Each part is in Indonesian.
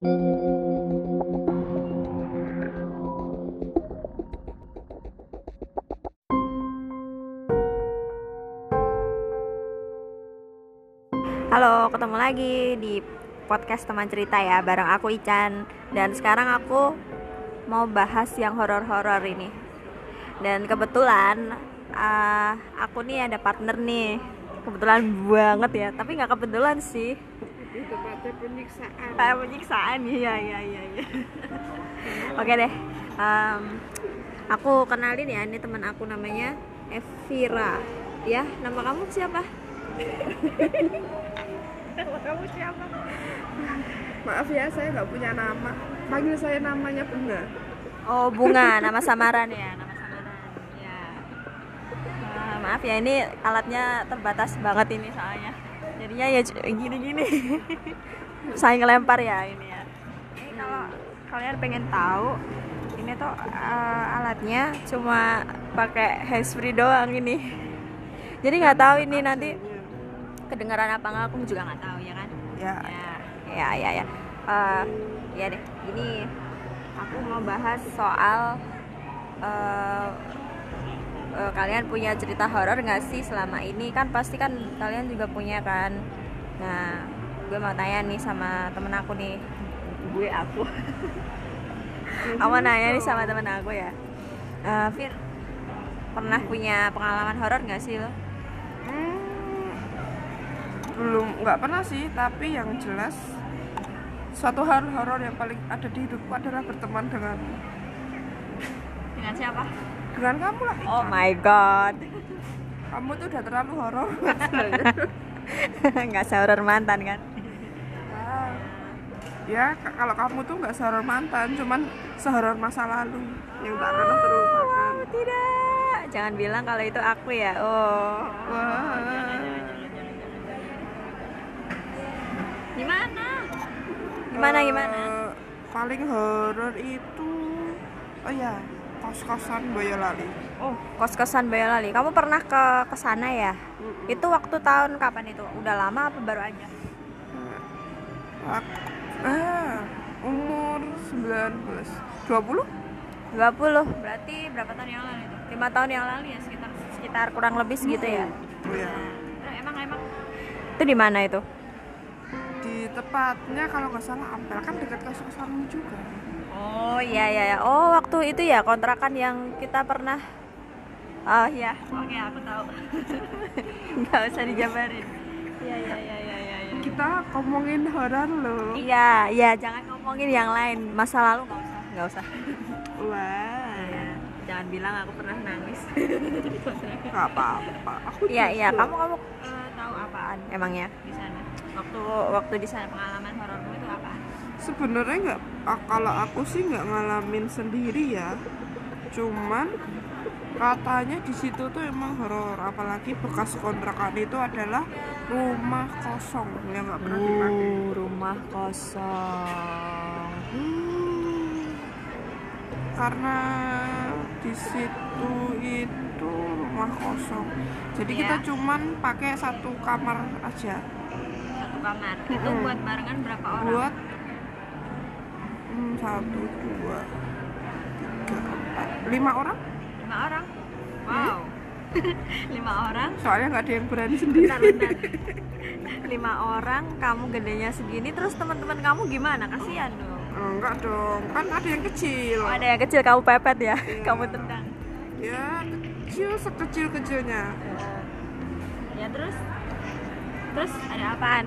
Halo, ketemu lagi di podcast teman cerita ya bareng aku Ican dan sekarang aku mau bahas yang horor-horor ini. Dan kebetulan uh, aku nih ada partner nih. Kebetulan banget ya, tapi nggak kebetulan sih. Itu pada penyiksaan Kayak penyiksaan iya iya iya. iya. Oke deh. Um, aku kenalin ya, ini teman aku namanya Evira. Ya, nama kamu siapa? kamu siapa maaf ya saya nggak punya nama panggil saya namanya bunga Oh bunga, nama samaran ya, nama samaran. Ya. Ah, maaf ya ini alatnya terbatas banget ini soalnya. Jadinya ya gini-gini. Saya ngelempar ya ini ya. Ini kalau kalian pengen tahu, ini tuh eh, alatnya cuma pakai handsfree doang ini. Jadi nggak tahu ini nanti kedengaran apa nggak aku juga nggak tahu ya kan ya ya ya ya ya Eh, ya deh ini aku mau bahas soal eh, eh, kalian punya cerita horor nggak sih selama ini? Kan pasti kan kalian juga punya kan. Nah gue mau tanya nih sama temen aku nih. Gue aku. Aku mau nanya nih sama temen aku ya. Eh, Fir pernah punya pengalaman horor nggak sih lo? Hmm, belum nggak pernah sih tapi yang jelas suatu hal horor yang paling ada di hidupku adalah berteman dengan dengan siapa dengan kamu lah oh my god. Kamu tuh udah terlalu horor. Nggak sehoror mantan kan? Ah. ya k- kalau kamu tuh nggak sehoror mantan cuman sehoror masa lalu. Yang tak pernah terlupakan. Oh, tidak. Jangan bilang kalau itu aku ya. Oh. Wah. gimana? Gimana gimana? Eh, paling horor itu oh ya kos-kosan Boyolali. Oh kos kosan Boyolali. Kamu pernah ke ke sana ya? Itu waktu tahun kapan itu? Udah lama apa baru aja? Ak- ah, umur 19 20 20 berarti berapa tahun yang lalu itu? Lima tahun yang lalu ya sekitar sekitar kurang lebih segitu ya? Oh ya Nah, emang emang itu di mana itu? Di tepatnya kalau nggak salah Ampel. Kan dekat kos-kosanmu juga Oh iya iya ya. Oh waktu itu ya kontrakan yang kita pernah. Oh iya. Oke aku tahu. Nggak usah dijabarin. Iya iya iya iya iya. iya. kita ngomongin horor loh Iya iya jangan ngomongin yang lain. Masa lalu nggak usah nggak usah. wah Iya. Jangan bilang aku pernah nangis. nggak apa-apa aku Iya iya. Kamu kamu eh, tahu apaan emangnya di sana? Waktu waktu di sana pengalaman? Sebenarnya nggak ah, kalau aku sih nggak ngalamin sendiri ya cuman katanya di situ tuh emang horor apalagi bekas kontrakan itu adalah rumah kosong yang nggak pernah dipakai Uh, rumah kosong. Hmm, karena di situ itu rumah kosong jadi Iya. kita cuman pakai satu kamar aja Satu kamar. Itu Mm-mm. buat barengan berapa orang? buat hmm, satu dua tiga empat. Lima orang? Lima orang? Wow. Lima orang? Soalnya nggak ada yang berani sendiri. Bentar bentar. Lima orang kamu gedenya segini terus teman-teman kamu gimana? Kasihan dong. Enggak dong kan ada yang kecil. Oh, ada yang kecil kamu pepet ya? Iya. kamu tendang. Ya kecil sekecil kecilnya. Ya terus? Terus ada apaan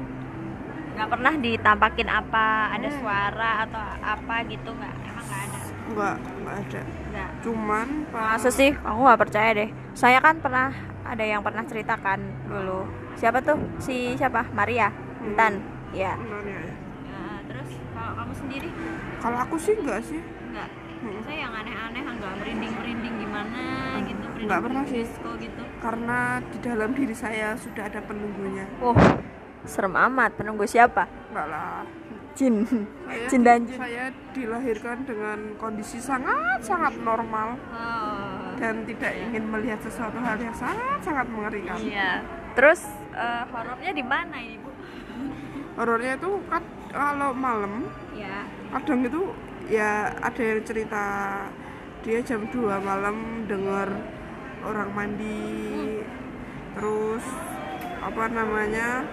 nggak pernah ditampakin apa ada Hmm. suara atau apa gitu nggak emang nggak ada. Enggak enggak ada. Nggak. Cuman masa sih aku nggak percaya deh. Saya kan pernah ada yang pernah ceritakan dulu. Siapa tuh? Si siapa? Maria? Intan? Ya Benar ya. Nah, terus kalau kamu sendiri? Kalau aku sih enggak sih. Enggak Hmm. saya yang aneh-aneh enggak merinding-merinding gimana gitu? Merinding Nggak pernah sih. gitu? Karena di dalam diri saya sudah ada penunggunya. Oh serem amat penunggu siapa? Enggak lah. Jin. Saya, jin dan jin. saya dilahirkan dengan kondisi sangat sangat normal. Oh. Dan tidak ingin melihat sesuatu hal yang sangat sangat mengerikan. Iya. Terus eh, horornya di mana ini bu? Horornya itu kan kalau malam ya kadang itu ya ada yang cerita dia jam 2 malam dengar orang mandi terus apa namanya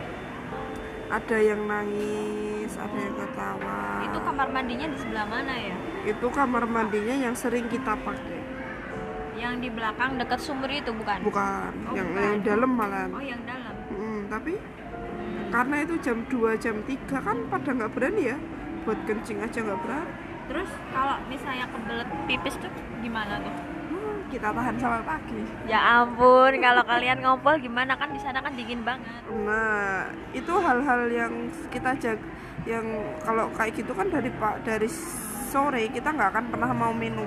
ada yang nangis ada yang ketawa. Itu kamar mandinya di sebelah mana ya? Itu kamar mandinya yang sering kita pakai. Yang di belakang dekat sumur itu bukan? Bukan Oh, yang bukan. yang dalam malah oh yang dalam. Mm, tapi karena itu jam 2 jam 3 kan pada nggak berani ya. Buat kencing aja nggak berani. Terus kalau misalnya kebelet pipis tuh gimana tuh? Hmm, kita tahan sampai pagi. Ya ampun kalau kalian ngompol gimana? Kan di sana kan dingin banget. Nah, itu hal-hal yang kita jag yang kalau kayak gitu kan dari pak dari sore kita nggak akan pernah mau minum.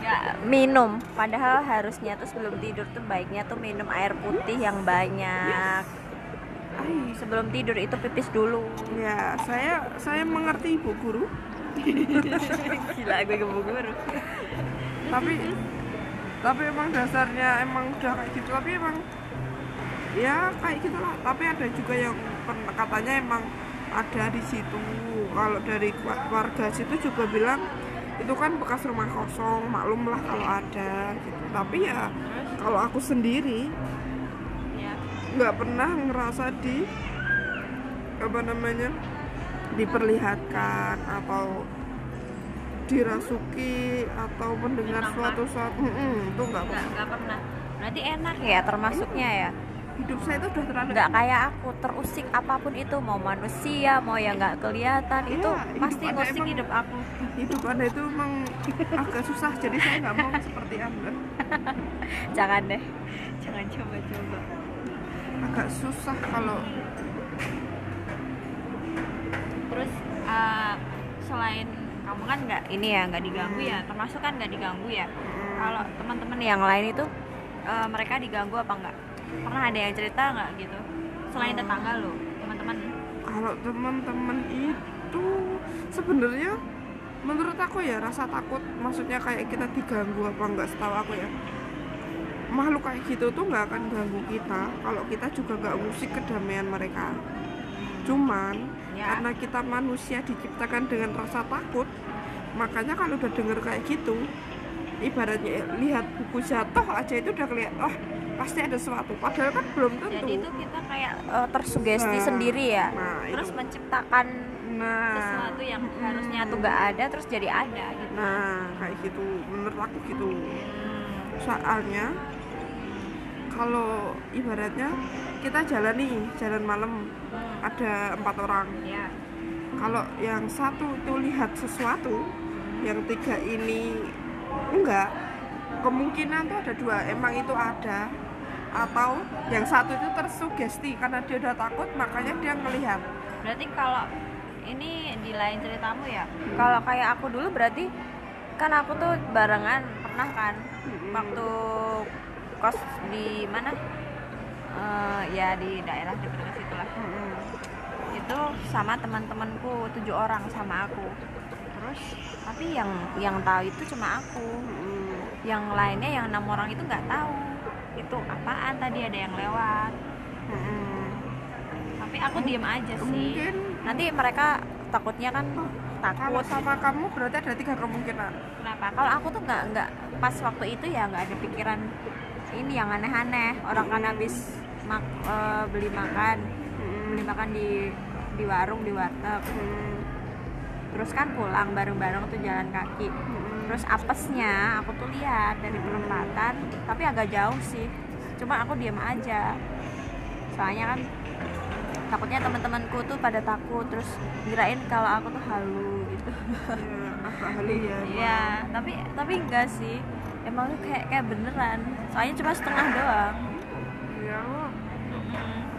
ya minum padahal harusnya tuh sebelum tidur tuh baiknya tuh minum air putih yang banyak. Ay, sebelum tidur itu pipis dulu. Ya saya saya mengerti ibu guru, gila gue gebu guru tapi tapi emang dasarnya emang udah kayak gitu tapi emang ya kayak gitulah tapi ada juga yang katanya emang ada di situ. Kalau dari wa- warga situ juga bilang itu kan bekas rumah kosong maklum lah kalau ada gitu. Tapi ya kalau aku sendiri ya nggak pernah ngerasa di apa namanya diperlihatkan atau dirasuki atau mendengar Ditampar. suatu suatu Mm-mm, itu nggak pernah. pernah. Berarti enak ya termasuknya ya? Hidup saya itu udah terlalu nggak kayak aku terusik apa pun itu mau manusia mau yang nggak kelihatan Iya, itu pasti ngusik hidup aku. hidup anda itu emang agak susah jadi saya nggak mau seperti anda. Jangan deh. Jangan coba-coba. Agak susah kalau terus eh, selain kamu kan nggak ini ya nggak diganggu ya. Termasuk kan nggak diganggu ya. Kalau teman-teman yang lain itu eh, mereka diganggu apa enggak pernah ada yang cerita nggak gitu? Selain tetangga lo teman-teman. Kalau teman-teman itu sebenarnya menurut aku ya rasa takut maksudnya kayak kita diganggu apa enggak setahu aku ya. Makhluk kayak gitu tuh nggak akan ganggu kita kalau kita juga nggak ngusik kedamaian mereka cuman Ya. karena kita manusia diciptakan dengan rasa takut makanya kalau udah denger kayak gitu ibaratnya lihat buku jatuh aja itu udah kelihatan oh pasti ada sesuatu padahal kan belum tentu jadi itu kita kayak eh, tersugesti Nah, sendiri ya nah, terus itu. menciptakan nah sesuatu yang mm-mm. harusnya tuh nggak ada terus jadi ada gitu Nah, kayak gitu. Menurut aku gitu. Hmm. Soalnya kalau ibaratnya kita jalan nih, jalan malam. Hmm. ada empat orang. ya Kalau yang satu itu lihat sesuatu, yang tiga ini enggak, kemungkinan tuh ada dua. Emang itu ada. Atau yang satu itu tersugesti karena dia udah takut makanya dia ngelihat. Berarti kalau ini di lain ceritamu ya? Kalau kayak aku dulu berarti kan aku tuh barengan pernah kan? Waktu kos di mana Eh, ya di daerah dekat situ lah. Mm-mm. itu sama teman-temanku tujuh orang sama aku. Terus tapi yang yang tahu itu cuma aku. Mm-mm. yang lainnya yang enam orang itu nggak tahu. Itu apaan? Tadi ada yang lewat. Mm-mm. tapi aku diem aja sih. mungkin nanti mereka takutnya kan kalau takut sama kamu berarti ada tiga kemungkinan. Kenapa? Kalau aku tuh nggak nggak pas waktu itu ya nggak ada pikiran ini yang aneh-aneh. Orang kan habis mak, eh, beli makan. Beli makan di di warung di warteg. Terus kan pulang bareng-bareng tuh jalan kaki. Terus apesnya aku tuh lihat dari perempatan tapi agak jauh sih. Cuma aku diam aja. Soalnya kan takutnya teman-temanku tuh pada takut. Terus kirain kalau aku tuh halu gitu. Ya agak ahli ya. Iya, tapi tapi enggak sih. Emang tuh kayak kayak beneran. Soalnya cuma setengah doang.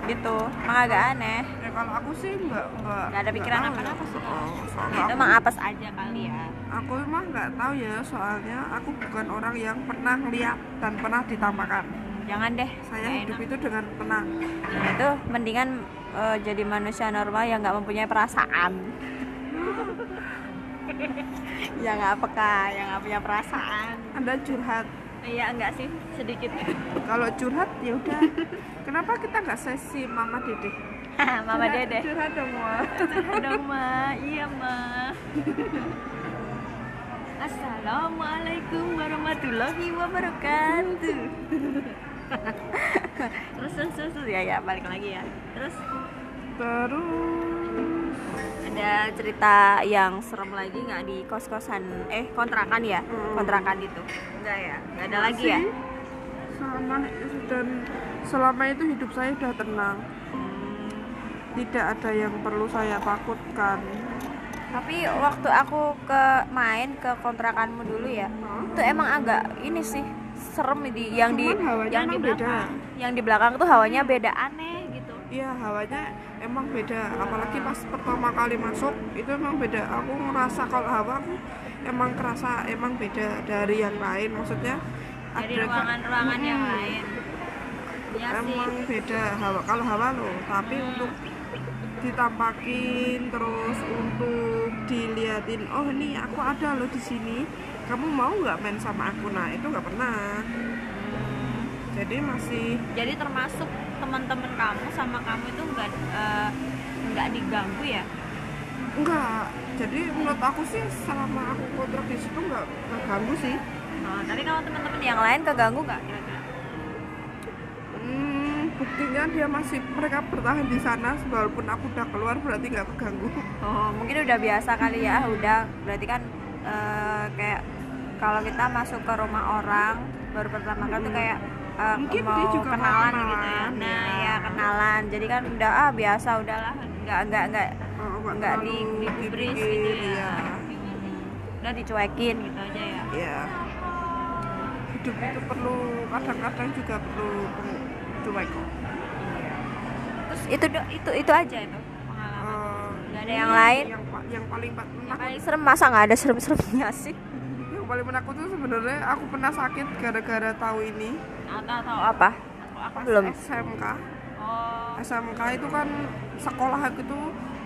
Gitu. Emang agak aneh. ya kalau aku sih nggak nggak Nggak ada pikiran tahu apa-apa ya. sih. Oh, Itu emang apes aja kali ya. aku emang nggak tahu ya soalnya aku bukan orang yang pernah lihat dan pernah ditampakkan Jangan deh. saya nggak hidup enak. itu dengan tenang Nah, itu mendingan eh, jadi manusia normal yang nggak mempunyai perasaan. yang nggak peka, yang nggak punya perasaan. anda curhat Iya enggak sih sedikit. kalau curhat ya udah kenapa kita nggak sesi mama dede Mama Dede. curhat dong Wak. dong ma iya ma Assalamualaikum warahmatullahi wabarakatuh terus, terus terus terus. ya ya balik lagi ya terus terus ada cerita yang serem lagi nggak di kos kosan eh kontrakan ya? Hmm. kontrakan itu. Enggak ya? Nggak ada lagi ya? Masih selama dan selama itu hidup saya sudah tenang. Hmm. tidak ada yang perlu saya takutkan. Tapi waktu aku ke main ke kontrakanmu dulu ya itu emang agak ini sih serem di yang di Cuman hawanya yang di beda. belakang. Yang di belakang tuh hawanya beda aneh gitu. Iya hawanya emang beda. Apalagi pas pertama kali masuk itu emang beda. Aku ngerasa kalau hawa aku emang kerasa emang beda dari yang lain. Maksudnya dari ada ruangan-ruangan yang lain. Ya sih. Emang beda hawa kalau hawa loh. Tapi untuk ditampakin terus untuk diliatin oh ini aku ada loh di sini. Kamu mau nggak main sama aku? Nah itu nggak pernah. Hmm. Jadi masih jadi termasuk teman-teman kamu sama kamu itu enggak eh, enggak diganggu ya? Enggak jadi menurut aku sih selama aku kontrak di situ nggak nggak ganggu sih. Oh, tapi kalau teman-teman yang lain keganggu nggak kira-kira? Hmm, buktinya dia masih mereka bertahan di sana. Walaupun aku udah keluar berarti nggak keganggu. Oh mungkin udah biasa kali ya. Udah berarti kan eh, kayak kalau kita masuk ke rumah orang baru pertama kali tuh kayak eh, Mungkin mau dia juga kenalan, gitu ya. nah ya. ya kenalan. Jadi kan udah ah biasa udahlah. Nggak nggak nggak Oh, nggak di digubris dipikir, gitu ya. iya. Udah dicuekin gitu aja ya. Ya hidup itu perlu kadang-kadang juga perlu cuek kok. Terus itu itu itu aja itu Eh, Nggak ada yang lain? yang, yang paling pa- yang paling serem masa nggak ada serem-seremnya sih? Yang paling menakut tuh sebenarnya aku pernah sakit gara-gara tahu ini atau atau apa? Pas belum. SMK oh. SMK itu kan sekolah itu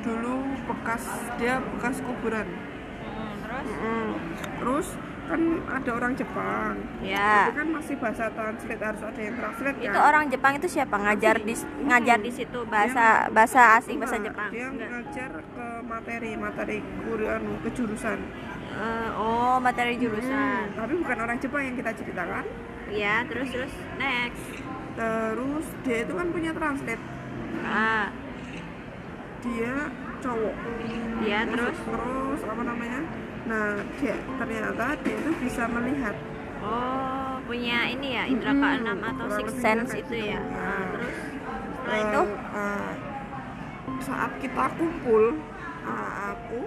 dulu bekas dia bekas kuburan. Hmm, terus? Mm-mm. terus kan ada orang Jepang. Ya itu kan masih bahasa translate harus ada yang translate itu kan? orang Jepang itu siapa? Ngajar di ngajar di situ bahasa bahasa asing bahasa Jepang? dia Enggak. ngajar ke materi materi kurian ke jurusan. Eh, oh materi jurusan. Hmm, tapi bukan orang Jepang yang kita ceritakan ya terus terus next. Terus dia itu kan punya translate. Ah. Dia cowok. Ya terus terus? apa namanya? Nah dia ternyata dia itu bisa melihat. Oh punya ini ya indra Hmm, keenam atau kurang six lebihnya sense itu gitu. ya? Nah. Ah, terus? Setelah Eh, itu? eh, saat kita kumpul eh, aku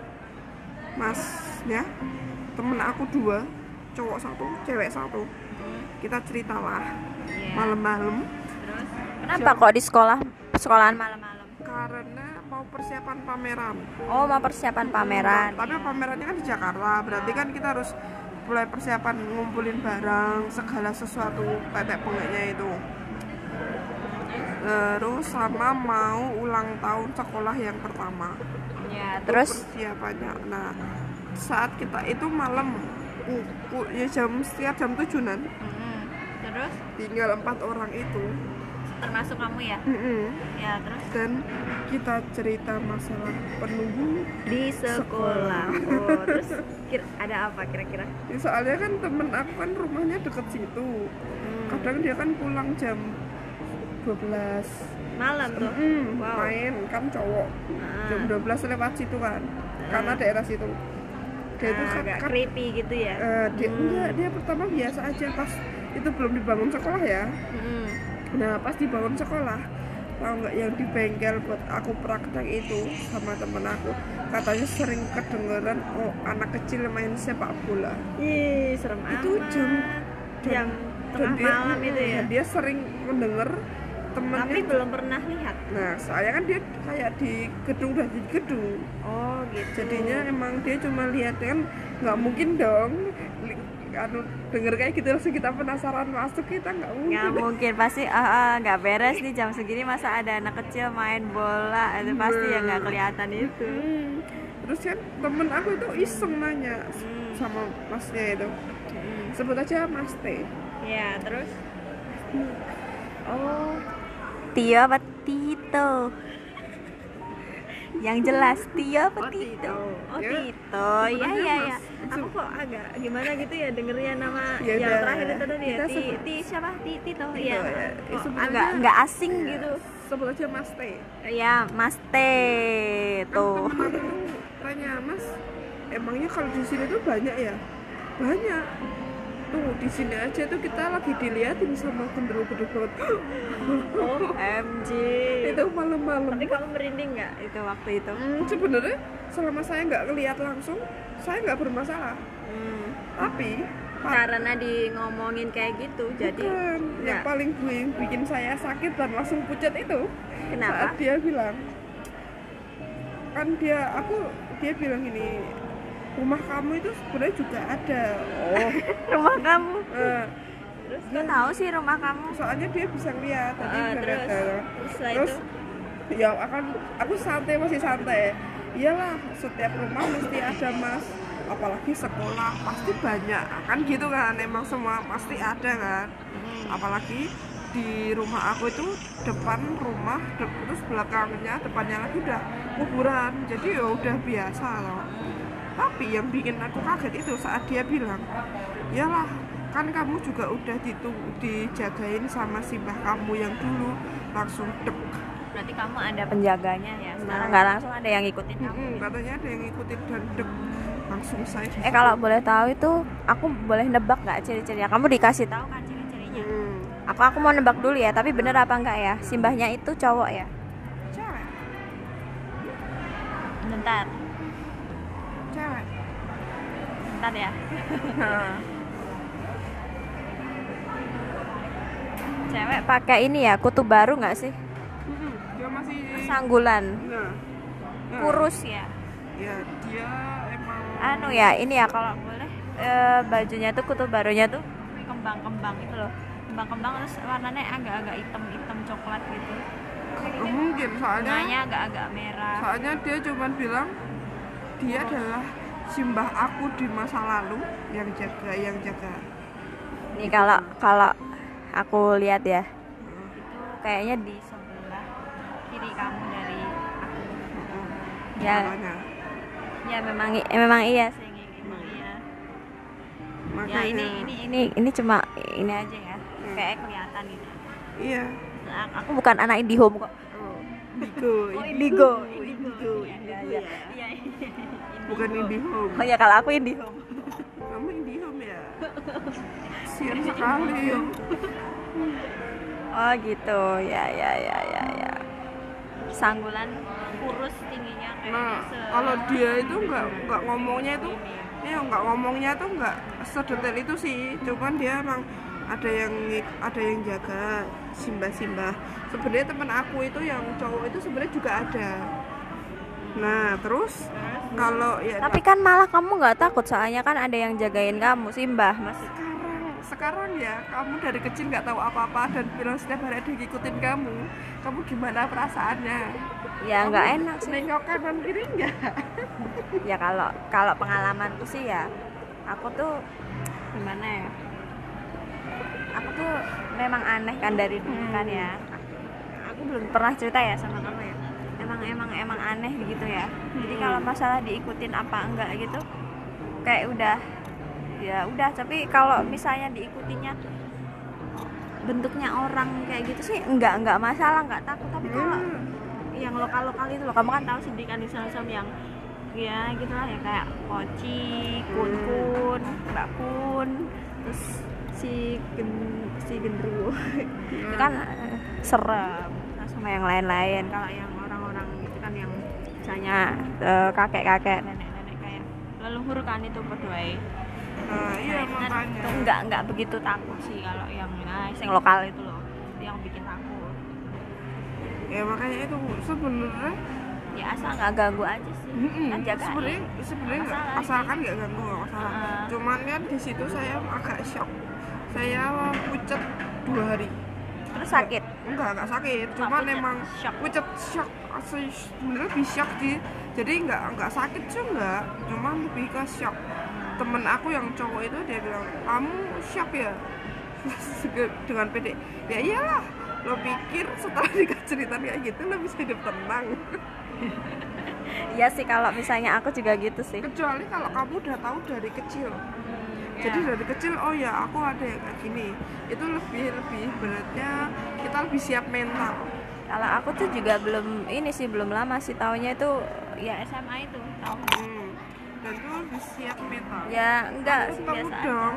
masnya temen aku dua cowok satu cewek satu Hmm, kita ceritalah ya. malam-malam. Terus? Kenapa kok di sekolah sekolahan malam-malam? Karena mau persiapan pameran. Oh mau persiapan pameran. Tapi pamerannya kan di Jakarta berarti kan kita harus mulai persiapan ngumpulin barang segala sesuatu tetek pengeknya itu. Terus sama mau ulang tahun sekolah yang pertama. Ya Itu terus? Persiapannya. Nah saat kita itu malam u- u- ya jam setiap jam tujuan Mm-mm. terus? Tinggal empat orang itu. Termasuk kamu ya? Mm-mm. ya terus? Dan kita cerita masalah penunggu di sekolah. oh terus kira- ada apa kira-kira? Ya, soalnya kan temen aku kan rumahnya deket situ. Hmm, kadang dia kan pulang jam 12 malam tuh? Hmm, Wow. main kan cowok. Ah, jam 12 lewat situ kan. Karena daerah situ dia itu ah, kan, agak kan creepy gitu ya eh, dia Hmm. enggak dia pertama biasa aja pas itu belum dibangun sekolah ya Mm-mm. nah pas dibangun sekolah tahu nggak yang di bengkel buat aku praktek itu sama temen aku katanya sering kedengeran oh anak kecil main sepak bola Ih, serem Itu amat. jam- jam dan tengah malam itu ya dan dia sering mendengar temennya tapi belum pernah lihat. Nah soalnya kan dia kayak di gedung udah di gedung. Oh gitu. Jadinya emang dia cuma lihat kan nggak mungkin dong. Anu denger kayak gitu langsung kita penasaran masuk kita nggak mungkin. Nggak mungkin pasti ah ah, nggak beres nih jam segini masa ada anak kecil main bola itu pasti ya nggak kelihatan itu. Hmm. terus kan temen aku itu iseng nanya Hmm. sama masnya itu. Mm. sebut aja mas T. Ya terus oh. Tio apa Tito? Yang jelas Tio apa Oh, Tito? Tito. oh Ya, Tito. Ya sebenarnya ya Mas. ya aku kok agak gimana gitu ya dengernya nama Ya yang terakhir itu tadi ya Ti, Ti siapa? Ti Tito ya ya. Ya, Kok sebenarnya- agak nggak asing gitu. Sebut aja Mas T. Ya Mas T tuh kan tanya Mas emangnya kalau di sini tuh banyak ya? Banyak tuh di sini aja tuh kita lagi diliatin sama genderuwo gede banget OMG itu malam-malam. Tapi kamu merinding nggak itu waktu itu? Hmm, sebenarnya selama saya nggak ngeliat langsung saya nggak bermasalah. Hmm. tapi karena di ngomongin kayak gitu jadi bukan. Yang nggak. paling bu- bikin saya sakit dan langsung pucat itu kenapa? saat dia bilang kan dia aku dia bilang gini rumah kamu itu sebenarnya juga ada. Oh. Rumah kamu? Eh, terus kau tahu sih rumah kamu? soalnya dia bisa ngeliat tadi Ah, udah terus? terus terus itu? ya akan aku santai masih santai. Iyalah setiap rumah mesti ada mas. Apalagi sekolah pasti banyak. Kan gitu kan emang semua pasti ada kan. Apalagi di rumah aku itu depan rumah de- terus belakangnya depannya lagi udah kuburan. Jadi ya udah biasa loh tapi yang bikin aku kaget itu saat dia bilang iyalah kan kamu juga udah ditu dijagain sama si mbah kamu yang dulu. Langsung dek. Berarti kamu ada penjaganya ya? Sekarang Nah. nggak langsung ada yang ngikutin kamu? Mm-mm, katanya ada yang ngikutin dan dek. Langsung saya eh kalau boleh tahu itu aku boleh nebak nggak ciri-cirinya? Kamu dikasih tahu kan ciri-cirinya? Hmm, aku aku mau nebak dulu ya tapi bener apa enggak ya? Simbahnya itu cowok ya? Cewek. Bentar cewek bentar ya. Nah, cewek. Pakai ini ya kutu baru nggak sih? Dia masih sanggulan nah, nah, kurus ya? Ya dia emang anu ya ini ya kalau boleh eh, bajunya tuh kutu barunya tuh kembang-kembang itu loh. Kembang-kembang terus warnanya agak-agak hitam-hitam coklat gitu. Oh, mungkin soalnya agak-agak merah. soalnya dia cuman bilang dia adalah simbah aku di masa lalu yang jaga yang jaga. Nih kalau kalau aku lihat ya itu kayaknya di sebelah kiri kamu dari aku. Ya. Makanya ya memang eh, memang iya sih memang iya. Makanya ya ini ini ini ini cuma ini aja ya Hmm. kayak kelihatan gitu. Iya. Nah, aku bukan anak IndiHome kok. Oh, indigo Oh, indigo. indigo Iya, indigo iya. ya. Iya, iya. Bukan indihome Oh ya kalau aku IndiHome. kamu indihome ya? Sian sekali. Oh gitu. Ya ya ya ya ya. Sanggulan kurus tingginya kayaknya nah se kalau dia itu nggak nggak ngomongnya itu ya. nggak ngomongnya tuh nggak sedetail itu sih. Cuman dia emang ada yang ada yang jaga simbah simbah sebenarnya teman aku itu yang cowok itu sebenarnya juga ada nah terus kalau ya Tapi kan malah kamu nggak takut soalnya kan ada yang jagain kamu Simbah Mas. sekarang sekarang ya kamu dari kecil nggak tahu apa-apa dan bilang setiap hari ada ngikutin kamu kamu gimana perasaannya Ya nggak enak sih. nengok kanan kiri enggak Ya kalau kalau pengalamanku sih ya aku tuh gimana ya? Aku tuh memang aneh kan dari dulu kan ya. Aku belum pernah cerita ya sama kamu. Emang emang emang aneh begitu ya. Jadi Hmm. kalau masalah diikutin apa enggak gitu kayak udah ya udah. Tapi kalau misalnya diikutinya bentuknya orang kayak gitu sih enggak enggak masalah enggak takut. Tapi kalau Hmm. yang lokal lokal itu loh kamu kan tahu sendiri kan di sana yang ya gitu lah ya kayak poci kun kun mbak kun terus si gen si gendruwo. Itu kan eh, serem. Nah, sama yang lain-lain. Kalau yang orang-orang itu kan yang misalnya eh, kakek-kakek nenek-nenek kayak leluhur kan itu berdoa nah, iya makanya. itu enggak enggak begitu takut sih kalau yang nah, yang lokal itu loh itu yang bikin takut. Ya makanya itu sebenarnya ya asal nggak ganggu aja sih. Mm-mm. kan jagain sebenarnya sebenarnya nggak asalkan nggak ganggu nggak masalah. Heeh. cuman kan di situ saya agak shock. Saya pucat dua hari terus sakit? Enggak enggak sakit. Cuma cuman pucat, emang shock. sebenarnya lebih shock sih. Jadi enggak enggak sakit sih enggak. Cuman lebih ke shock. Temen aku yang cowok itu dia bilang kamu shock ya? Dengan pede ya iyalah lo pikir setelah dikasih cerita kayak gitu lo bisa hidup tenang Iya sih kalau misalnya aku juga gitu sih. kecuali kalau kamu udah tahu dari kecil Ya. jadi dari kecil oh ya aku ada yang kayak gini itu lebih lebih beratnya kita lebih siap mental Kalau aku tuh juga belum ini sih belum lama sih taunya itu ya SMA itu tahu. hmm. dan itu lebih siap mental Ya enggak aja. dong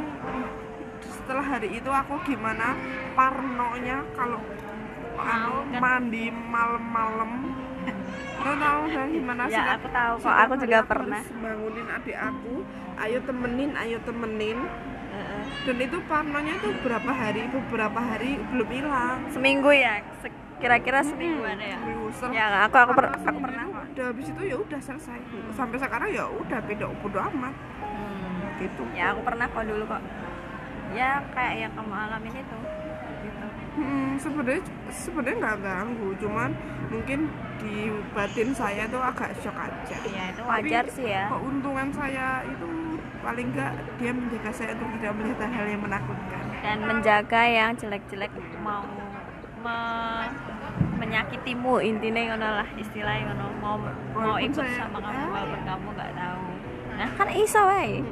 setelah hari itu aku gimana parnonya kalau anu, kan? mandi malam-malam Kau tahu kan gimana Ya, setiap- aku tahu kok. Aku juga pernah. harus bangunin adik aku ayo temenin ayo temenin dan itu parnonya tuh berapa hari beberapa hari belum hilang Seminggu ya, kira-kira seminggu ada ya. Seminggu. Ya aku aku, per- aku pernah udah habis itu ya udah selesai sampai sekarang ya udah beda bodo amat Hmm. gitu Ya aku pernah kok dulu kok. Ya kayak yang kamu alamin itu. Hmm, sebenarnya sebenarnya nggak ganggu, cuman mungkin di batin saya tuh agak shock aja. Ya itu Tapi wajar sih ya. Keuntungan saya itu paling nggak dia menjaga saya untuk tidak melihat hal yang menakutkan. Dan menjaga yang jelek-jelek mau me- menyakitimu intinya ngono lah istilahnya ngono mau mau ikut saya- sama kamu ah. walaupun kamu nggak tahu. Nah kan iso wae.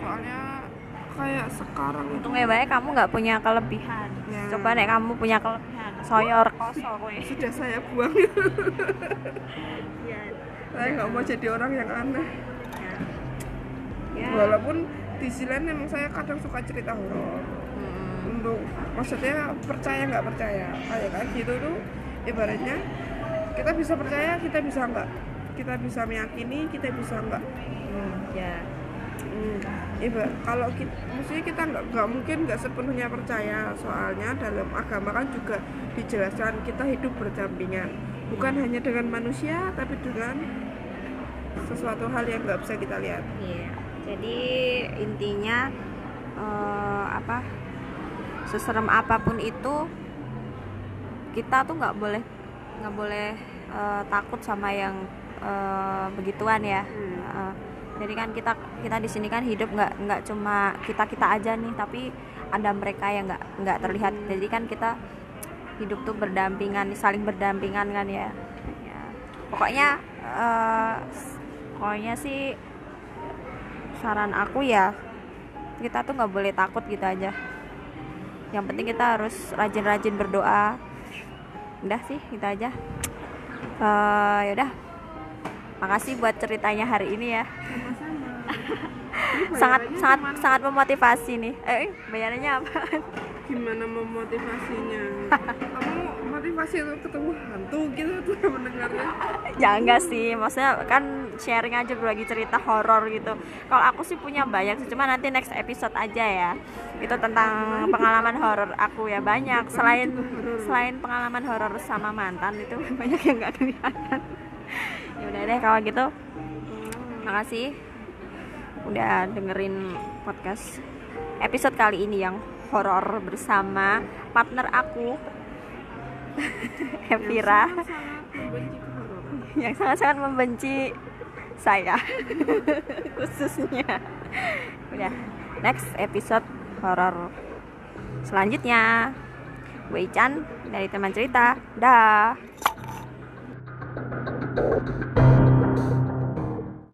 Soalnya kayak sekarang itu Untungnya baik kamu nggak punya kelebihan. Ya. Coba nek kamu punya kelebihan, soyor koso kowe. sudah saya buang. Iya. saya nggak mau jadi orang yang aneh. Ya. Walaupun di sisi lain memang saya kadang suka cerita horor. Hmm. untuk maksudnya percaya nggak percaya kayak kayak gitu tuh ibaratnya kita bisa percaya kita bisa nggak kita bisa meyakini kita bisa nggak Hmm, ya. Hmm. iba kalau kita maksudnya kita nggak nggak mungkin nggak sepenuhnya percaya soalnya dalam agama kan juga dijelaskan kita hidup berdampingan bukan hanya dengan manusia tapi dengan sesuatu hal yang nggak bisa kita lihat Iya. Jadi intinya eh, apa? Seserem apa pun itu kita tuh nggak boleh nggak boleh eh, takut sama yang eh, begituan ya. Eh, jadi kan kita kita di sini kan hidup nggak nggak cuma kita kita aja nih, tapi ada mereka yang nggak nggak terlihat. Jadi kan kita hidup tuh berdampingan, saling berdampingan kan ya. Ya. Pokoknya eh, pokoknya sih saran aku ya kita tuh nggak boleh takut gitu aja yang penting kita harus rajin-rajin berdoa udah sih gitu aja Eh yaudah makasih buat ceritanya hari ini ya. Sangat sangat sangat memotivasi nih. Eh bayarannya apa? Gimana memotivasinya? Kamu motivasi untuk ketemu hantu gitu tuh mendengarnya. Ya enggak sih. Maksudnya kan sharing aja berbagi cerita horor gitu. Kalau aku sih punya banyak cuma nanti next episode aja ya. Itu tentang pengalaman horor aku ya. Banyak. Selain selain pengalaman horor sama mantan itu banyak yang nggak kelihatan ya udah deh kalau gitu. Makasih udah dengerin podcast episode kali ini yang horor bersama partner aku Evira yang sangat-sangat membenci saya khususnya. Udah next episode horor selanjutnya. Gue Ican dari teman cerita. Dah Thank you.